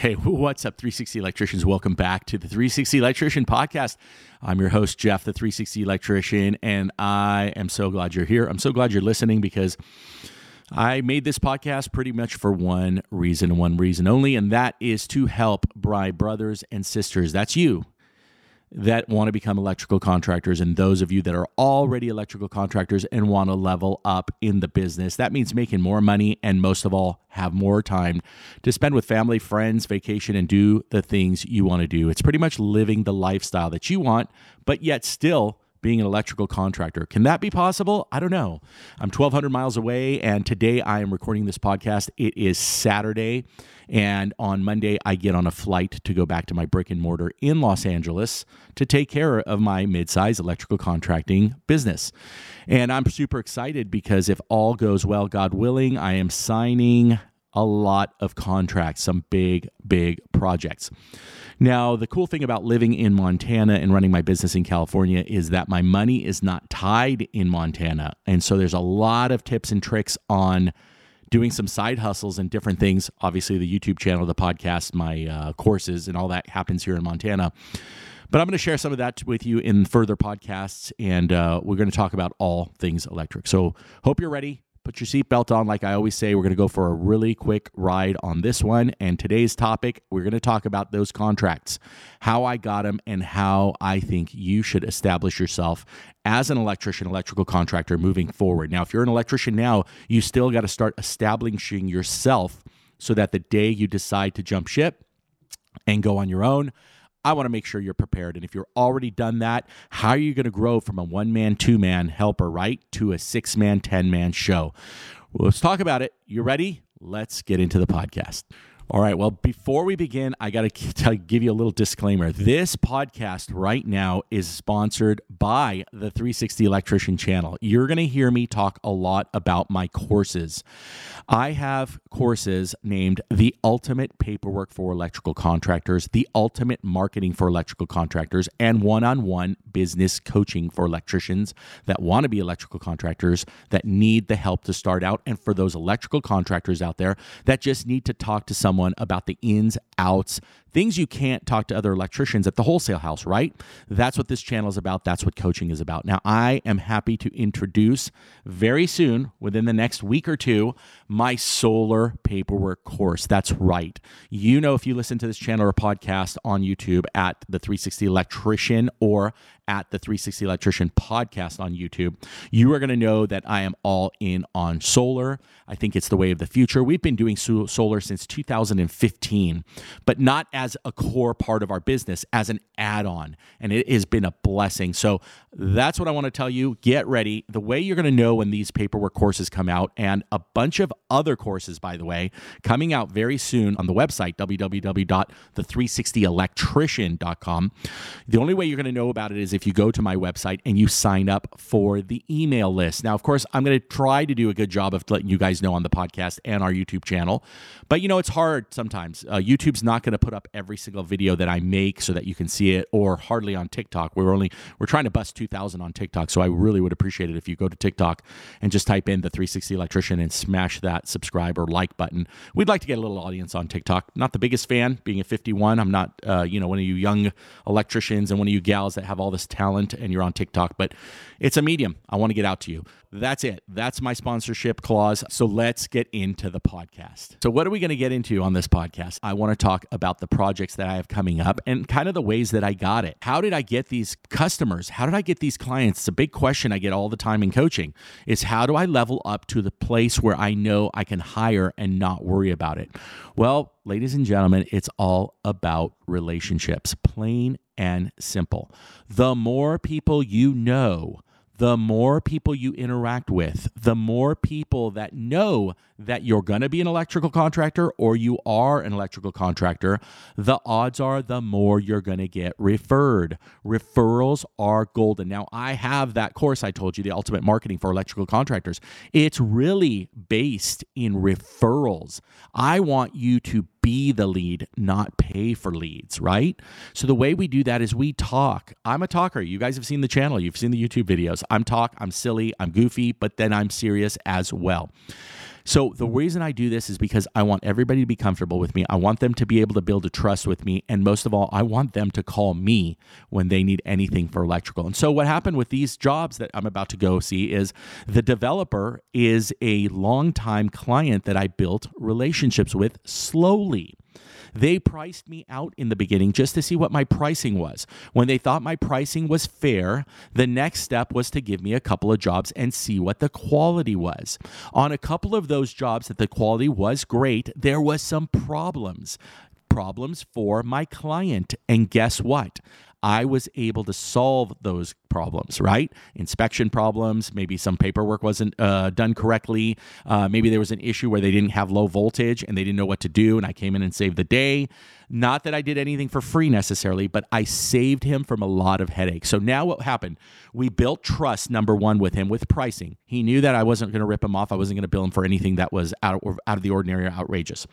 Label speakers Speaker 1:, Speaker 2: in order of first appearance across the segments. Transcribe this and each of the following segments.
Speaker 1: Hey, what's up, 360 electricians? Welcome back to the 360 Electrician Podcast. I'm your host, Jeff, the 360 electrician, and I am so glad you're here. I'm so glad you're listening because I made this podcast pretty much for one reason one reason only, and that is to help my brothers and sisters. That's you that want to become electrical contractors and those of you that are already electrical contractors and want to level up in the business. That means making more money and most of all, have more time to spend with family, friends, vacation, and do the things you want to do. It's pretty much living the lifestyle that you want, but yet still being an electrical contractor. Can that be possible? I don't know. I'm 1,200 miles away, and today I am recording this podcast. It is Saturday, and on Monday, I get on a flight to go back to my brick and mortar in Los Angeles to take care of my mid-size electrical contracting business. And I'm super excited because if all goes well, God willing, I am signing a lot of contracts, some big, big projects. Now, the cool thing about living in Montana and running my business in California is that my money is not tied in Montana. And so there's a lot of tips and tricks on doing some side hustles and different things. Obviously, the YouTube channel, the podcast, my uh, courses, and all that happens here in Montana. But I'm going to share some of that with you in further podcasts, and uh, we're going to talk about all things electric. So, hope you're ready. Put your seatbelt on. Like I always say, we're going to go for a really quick ride on this one. And today's topic, we're going to talk about those contracts, how I got them, and how I think you should establish yourself as an electrician, electrical contractor moving forward. Now, if you're an electrician now, you still got to start establishing yourself so that the day you decide to jump ship and go on your own, I want to make sure you're prepared. And if you're already done that, how are you going to grow from a one man, two man helper, right, to a six man, 10 man show? Well, let's talk about it. You ready? Let's get into the podcast. All right. Well, before we begin, I got to give you a little disclaimer. This podcast right now is sponsored by the 360 Electrician channel. You're going to hear me talk a lot about my courses. I have courses named The Ultimate Paperwork for Electrical Contractors, The Ultimate Marketing for Electrical Contractors, and one on one business coaching for electricians that want to be electrical contractors that need the help to start out, and for those electrical contractors out there that just need to talk to someone someone about the ins, outs, things you can't talk to other electricians at the wholesale house, right? That's what this channel is about. That's what coaching is about. Now, I am happy to introduce very soon, within the next week or two, my solar paperwork course. That's right. You know, if you listen to this channel or podcast on YouTube at the 360 Electrician or at the 360 Electrician podcast on YouTube, you are going to know that I am all in on solar. I think it's the way of the future. We've been doing solar since 2015, but not as a core part of our business, as an add on. And it has been a blessing. So that's what I want to tell you. Get ready. The way you're going to know when these paperwork courses come out, and a bunch of other courses, by the way, coming out very soon on the website, www.the360electrician.com. The only way you're going to know about it is if you go to my website and you sign up for the email list. Now, of course, I'm going to try to do a good job of letting you guys know on the podcast and our YouTube channel. But you know, it's hard sometimes. Uh, YouTube's not going to put up every single video that I make so that you can see it, or hardly on TikTok. We're only we're trying to bust 2,000 on TikTok, so I really would appreciate it if you go to TikTok and just type in the 360 Electrician and smash that subscribe or like button. We'd like to get a little audience on TikTok. Not the biggest fan, being a 51. I'm not, uh, you know, one of you young electricians and one of you gals that have all this talent and you're on TikTok, but it's a medium. I want to get out to you. That's it. That's my sponsorship clause. So let's get into the podcast. So, what are we going to get into on this podcast? I want to talk about the projects that I have coming up and kind of the ways that I got it. How did I get these customers? How did I get these clients? It's a big question I get all the time in coaching is how do I level up to the place where I know I can hire and not worry about it? Well, ladies and gentlemen, it's all about relationships, plain and simple. The more people you know, the more people you interact with, the more people that know that you're going to be an electrical contractor or you are an electrical contractor, the odds are the more you're going to get referred. Referrals are golden. Now, I have that course I told you, the ultimate marketing for electrical contractors. It's really based in referrals. I want you to be the lead, not pay for leads, right? So the way we do that is we talk. I'm a talker. You guys have seen the channel, you've seen the YouTube videos. I'm talk, I'm silly, I'm goofy, but then I'm serious as well. So the reason I do this is because I want everybody to be comfortable with me. I want them to be able to build a trust with me. And most of all, I want them to call me when they need anything for electrical. And so what happened with these jobs that I'm about to go see is the developer is a longtime client that I built relationships with slowly. They priced me out in the beginning just to see what my pricing was. When they thought my pricing was fair, the next step was to give me a couple of jobs and see what the quality was. On a couple of those jobs that the quality was great, there was some problems problems for my client. And guess what? I was able to solve those problems, right? Inspection problems, maybe some paperwork wasn't uh, done correctly. Uh, maybe there was an issue where they didn't have low voltage and they didn't know what to do, and I came in and saved the day. Not that I did anything for free necessarily, but I saved him from a lot of headaches. So now what happened? We built trust, number one, with him with pricing. He knew that I wasn't going to rip him off. I wasn't going to bill him for anything that was out of, out of the ordinary or outrageous.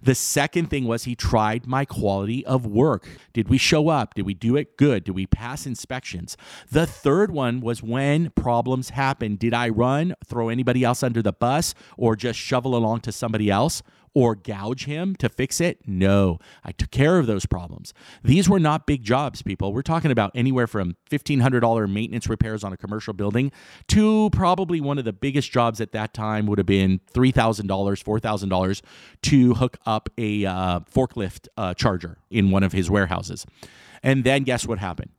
Speaker 1: The second thing was he tried my quality of work. Did we show up? Did we do it good? Did we pass inspections? The third one was when problems happened. Did I run, throw anybody else under the bus, or just shovel along to somebody else? Or gouge him to fix it? No, I took care of those problems. These were not big jobs, people. We're talking about anywhere from $1,500 maintenance repairs on a commercial building to probably one of the biggest jobs at that time would have been $3,000, $4,000 to hook up a uh, forklift uh, charger in one of his warehouses. And then guess what happened?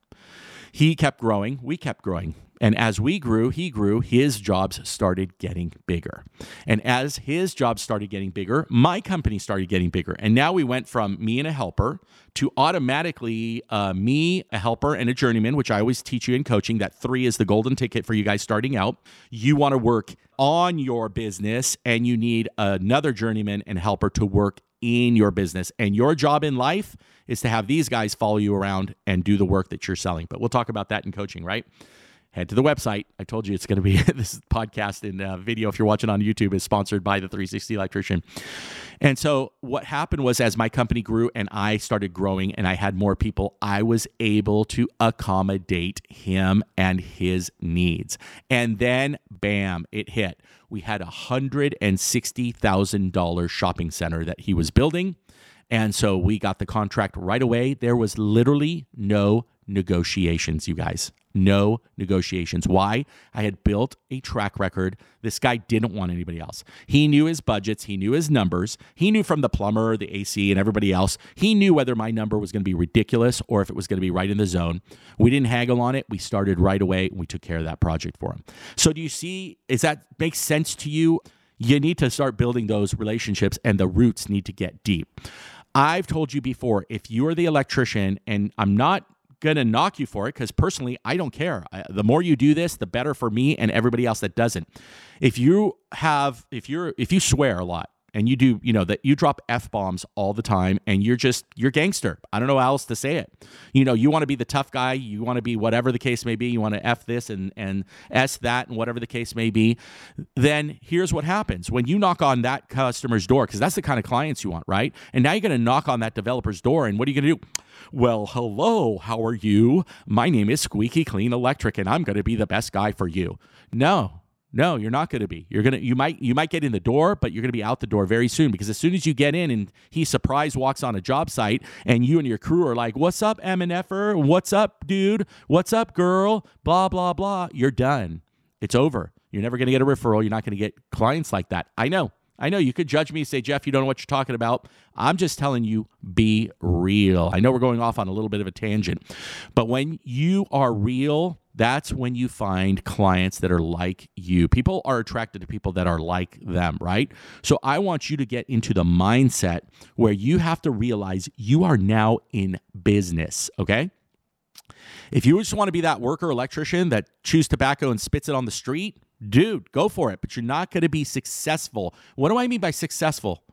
Speaker 1: He kept growing, we kept growing. And as we grew, he grew, his jobs started getting bigger. And as his jobs started getting bigger, my company started getting bigger. And now we went from me and a helper to automatically uh, me, a helper, and a journeyman, which I always teach you in coaching that three is the golden ticket for you guys starting out. You want to work on your business, and you need another journeyman and helper to work in your business. And your job in life is to have these guys follow you around and do the work that you're selling. But we'll talk about that in coaching, right? head to the website. I told you it's going to be this podcast and uh, video, if you're watching on YouTube, is sponsored by the 360 Electrician. And so, what happened was, as my company grew and I started growing and I had more people, I was able to accommodate him and his needs. And then, bam, it hit. We had a $160,000 shopping center that he was building. And so we got the contract right away. There was literally no negotiations, you guys. No negotiations. Why? I had built a track record. This guy didn't want anybody else. He knew his budgets, he knew his numbers. He knew from the plumber, the AC, and everybody else, he knew whether my number was going to be ridiculous or if it was going to be right in the zone. We didn't haggle on it. We started right away and we took care of that project for him. So, do you see? Is that make sense to you? You need to start building those relationships and the roots need to get deep. I've told you before, if you're the electrician, and I'm not going to knock you for it because personally, I don't care. I, the more you do this, the better for me and everybody else that doesn't. If you have, if you're, if you swear a lot, and you do, you know, that you drop F bombs all the time and you're just, you're gangster. I don't know how else to say it. You know, you want to be the tough guy. You want to be whatever the case may be. You want to F this and, and S that and whatever the case may be. Then here's what happens when you knock on that customer's door, because that's the kind of clients you want, right? And now you're going to knock on that developer's door. And what are you going to do? Well, hello, how are you? My name is Squeaky Clean Electric, and I'm going to be the best guy for you. No, no, you're not going to be. You're going to you might you might get in the door, but you're going to be out the door very soon because as soon as you get in and he surprise walks on a job site and you and your crew are like, "What's up, MNFer? What's up, dude? What's up, girl?" blah blah blah, you're done. It's over. You're never going to get a referral. You're not going to get clients like that. I know. I know you could judge me, and say, Jeff, you don't know what you're talking about. I'm just telling you, be real. I know we're going off on a little bit of a tangent, but when you are real, that's when you find clients that are like you. People are attracted to people that are like them, right? So I want you to get into the mindset where you have to realize you are now in business, okay? If you just want to be that worker electrician that chews tobacco and spits it on the street, dude, go for it. But you're not going to be successful. What do I mean by successful?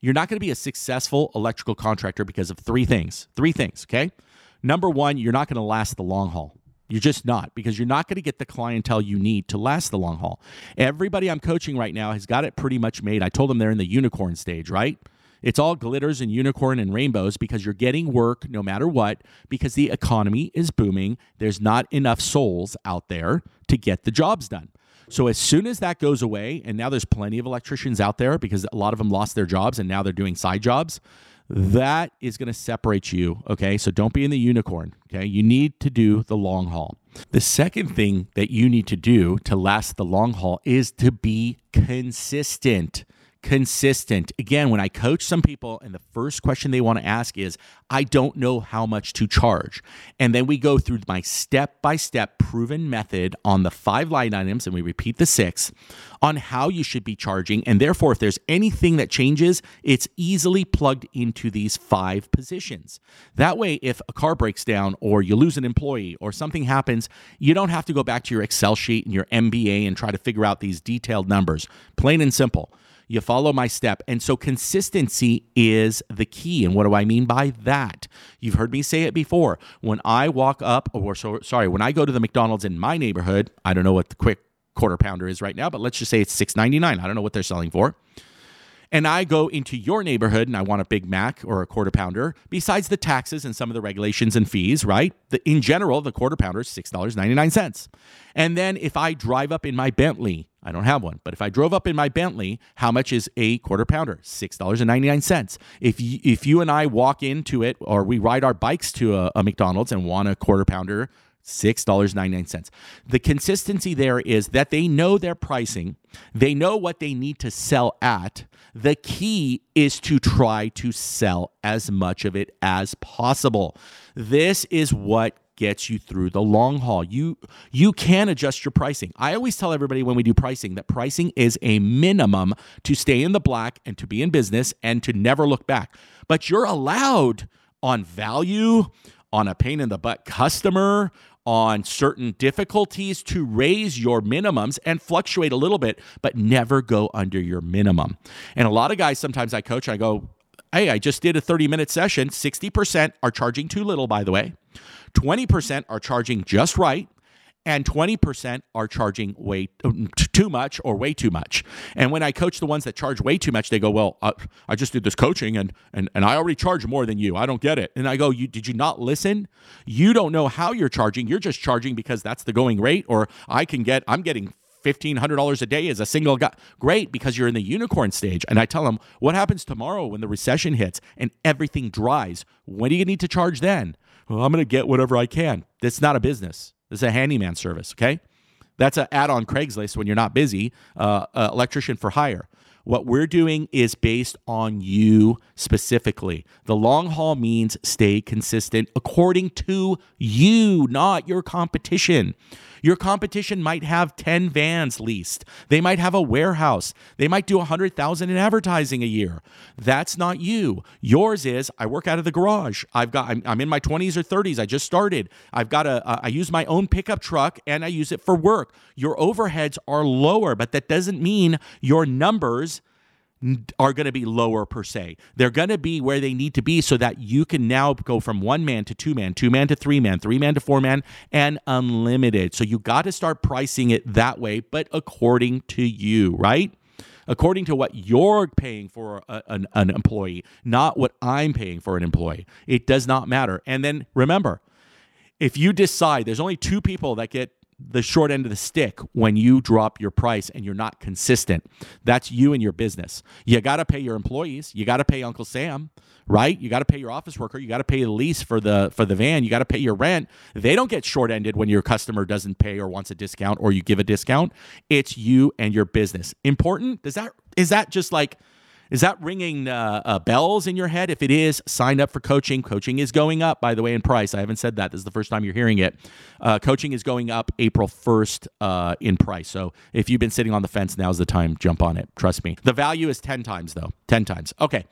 Speaker 1: You're not going to be a successful electrical contractor because of three things. Three things, okay? Number one, you're not going to last the long haul. You're just not because you're not going to get the clientele you need to last the long haul. Everybody I'm coaching right now has got it pretty much made. I told them they're in the unicorn stage, right? It's all glitters and unicorn and rainbows because you're getting work no matter what because the economy is booming. There's not enough souls out there to get the jobs done. So as soon as that goes away, and now there's plenty of electricians out there because a lot of them lost their jobs and now they're doing side jobs, that is going to separate you. Okay. So don't be in the unicorn. Okay. You need to do the long haul. The second thing that you need to do to last the long haul is to be consistent consistent. Again, when I coach some people, and the first question they want to ask is, I don't know how much to charge. And then we go through my step by step proven method on the five line items, and we repeat the six on how you should be charging. And therefore, if there's anything that changes, it's easily plugged into these five positions. That way, if a car breaks down or you lose an employee or something happens, you don't have to go back to your Excel sheet and your MBA and try to figure out these detailed numbers. Plain and simple. You follow my step. And so consistency is the key. And what do I mean by that? You've heard me say it before. When I walk up, or so, sorry, when I go to the McDonald's in my neighborhood, I don't know what the quick quarter pounder is right now, but let's just say it's $6.99. I don't know what they're selling for and I go into your neighborhood and I want a Big Mac or a quarter pounder, besides the taxes and some of the regulations and fees, right? The, in general, the quarter pounder is $6.99. And then if I drive up in my Bentley, I don't have one, but if I drove up in my Bentley, how much is a quarter pounder? $6.99. If you, if you and I walk into it or we ride our bikes to a, a McDonald's and want a quarter pounder, $6.99. The consistency there is that they know their pricing, they know what they need to sell at. The key is to try to sell as much of it as possible. This is what gets you through the long haul. You you can adjust your pricing. I always tell everybody when we do pricing that pricing is a minimum to stay in the black and to be in business and to never look back. But you're allowed on value, on a pain in the butt customer, on certain difficulties to raise your minimums and fluctuate a little bit, but never go under your minimum. And a lot of guys, sometimes I coach, I go, Hey, I just did a 30 minute session. 60% are charging too little, by the way. 20% are charging just right and 20% are charging way too much or way too much. And when I coach the ones that charge way too much, they go, "Well, I just did this coaching and and and I already charge more than you. I don't get it." And I go, "You did you not listen? You don't know how you're charging. You're just charging because that's the going rate or I can get I'm getting $1,500 a day as a single guy. Great, because you're in the unicorn stage. And I tell them, what happens tomorrow when the recession hits and everything dries? When do you need to charge then? Well, I'm going to get whatever I can. That's not a business. This is a handyman service, okay? That's an ad on Craigslist when you're not busy, uh, uh, electrician for hire. What we're doing is based on you specifically. The long haul means stay consistent according to you, not your competition. Your competition might have 10 vans leased. They might have a warehouse. They might do 100,000 in advertising a year. That's not you. Yours is I work out of the garage. I've got I'm, I'm in my 20s or 30s. I just started. I've got a I use my own pickup truck and I use it for work. Your overheads are lower, but that doesn't mean your numbers are going to be lower per se. They're going to be where they need to be so that you can now go from one man to two man, two man to three man, three man to four man, and unlimited. So you got to start pricing it that way, but according to you, right? According to what you're paying for a, an, an employee, not what I'm paying for an employee. It does not matter. And then remember, if you decide there's only two people that get the short end of the stick when you drop your price and you're not consistent. That's you and your business. You got to pay your employees. You got to pay Uncle Sam, right? You got to pay your office worker. You got to pay the lease for the for the van. You got to pay your rent. They don't get short ended when your customer doesn't pay or wants a discount or you give a discount. It's you and your business. Important? Does that is that just like is that ringing uh, uh, bells in your head? If it is, sign up for coaching. Coaching is going up, by the way, in price. I haven't said that. This is the first time you're hearing it. Uh, coaching is going up April 1st uh, in price. So if you've been sitting on the fence, now's the time. Jump on it. Trust me. The value is 10 times, though. 10 times. Okay.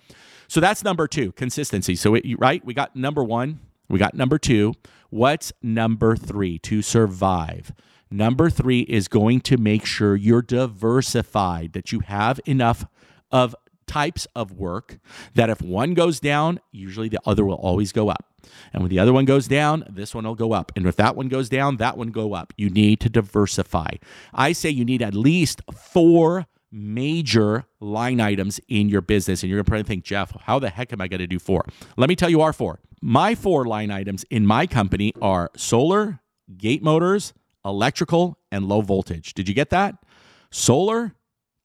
Speaker 1: So that's number two, consistency. So, it, right, we got number one, we got number two. What's number three? To survive. Number three is going to make sure you're diversified, that you have enough of types of work that if one goes down, usually the other will always go up. And when the other one goes down, this one will go up. And if that one goes down, that one go up. You need to diversify. I say you need at least four major line items in your business. And you're going to probably think, Jeff, how the heck am I going to do four? Let me tell you our four. My four line items in my company are solar, gate motors, electrical, and low voltage. Did you get that? solar,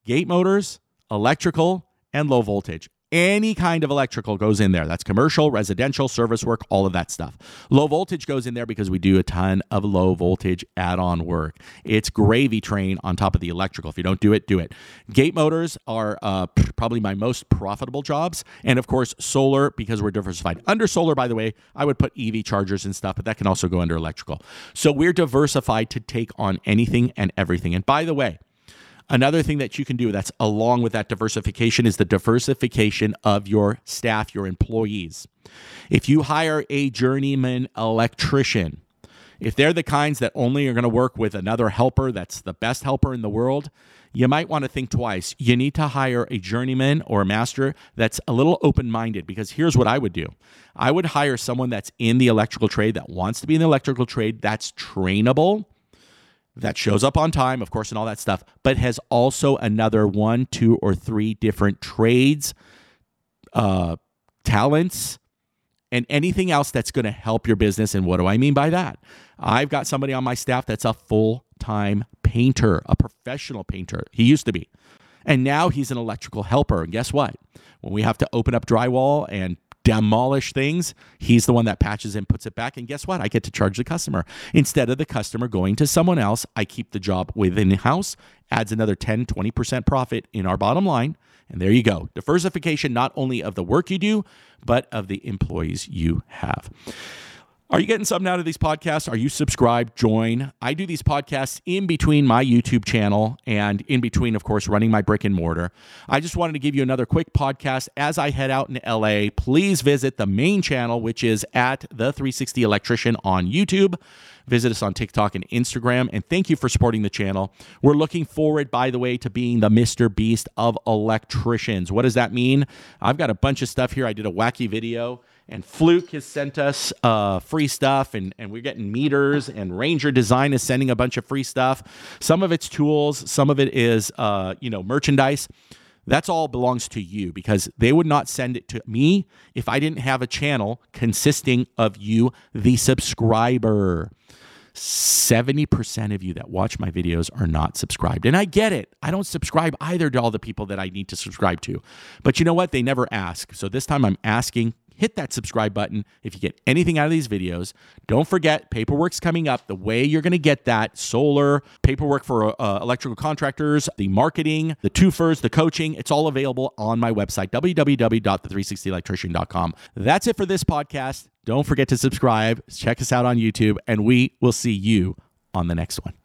Speaker 1: gate motors, electrical, and low voltage. Any kind of electrical goes in there. That's commercial, residential, service work, all of that stuff. Low voltage goes in there because we do a ton of low voltage add on work. It's gravy train on top of the electrical. If you don't do it, do it. Gate motors are uh, probably my most profitable jobs. And of course, solar because we're diversified. Under solar, by the way, I would put EV chargers and stuff, but that can also go under electrical. So we're diversified to take on anything and everything. And by the way, Another thing that you can do that's along with that diversification is the diversification of your staff, your employees. If you hire a journeyman electrician, if they're the kinds that only are going to work with another helper that's the best helper in the world, you might want to think twice. You need to hire a journeyman or a master that's a little open minded because here's what I would do I would hire someone that's in the electrical trade, that wants to be in the electrical trade, that's trainable, that shows up on time, of course, and all that stuff, but has also another one, two, or three different trades, uh, talents, and anything else that's going to help your business. And what do I mean by that? I've got somebody on my staff that's a full time painter, a professional painter. He used to be. And now he's an electrical helper. And guess what? When we have to open up drywall and demolish things. He's the one that patches and puts it back. And guess what? I get to charge the customer. Instead of the customer going to someone else, I keep the job within house, adds another 10, 20% profit in our bottom line. And there you go. Diversification not only of the work you do, but of the employees you have. Are you getting something out of these podcasts? Are you subscribed? Join. I do these podcasts in between my YouTube channel and in between, of course, running my brick and mortar. I just wanted to give you another quick podcast as I head out in LA. Please visit the main channel, which is at the 360 Electrician on YouTube. Visit us on TikTok and Instagram. And thank you for supporting the channel. We're looking forward, by the way, to being the Mr. Beast of electricians. What does that mean? I've got a bunch of stuff here. I did a wacky video and Fluke has sent us uh, free stuff, and, and we're getting meters, and Ranger Design is sending a bunch of free stuff. Some of it's tools, some of it is, uh, you know, merchandise. That's all belongs to you because they would not send it to me if I didn't have a channel consisting of you, the subscriber. 70% of you that watch my videos are not subscribed. And I get it. I don't subscribe either to all the people that I need to subscribe to. But you know what? They never ask. So this time I'm asking hit that subscribe button if you get anything out of these videos. Don't forget, paperwork's coming up. The way you're going to get that solar paperwork for uh, electrical contractors, the marketing, the twofers, the coaching, it's all available on my website, www.the360electrician.com. That's it for this podcast. Don't forget to subscribe, check us out on YouTube, and we will see you on the next one.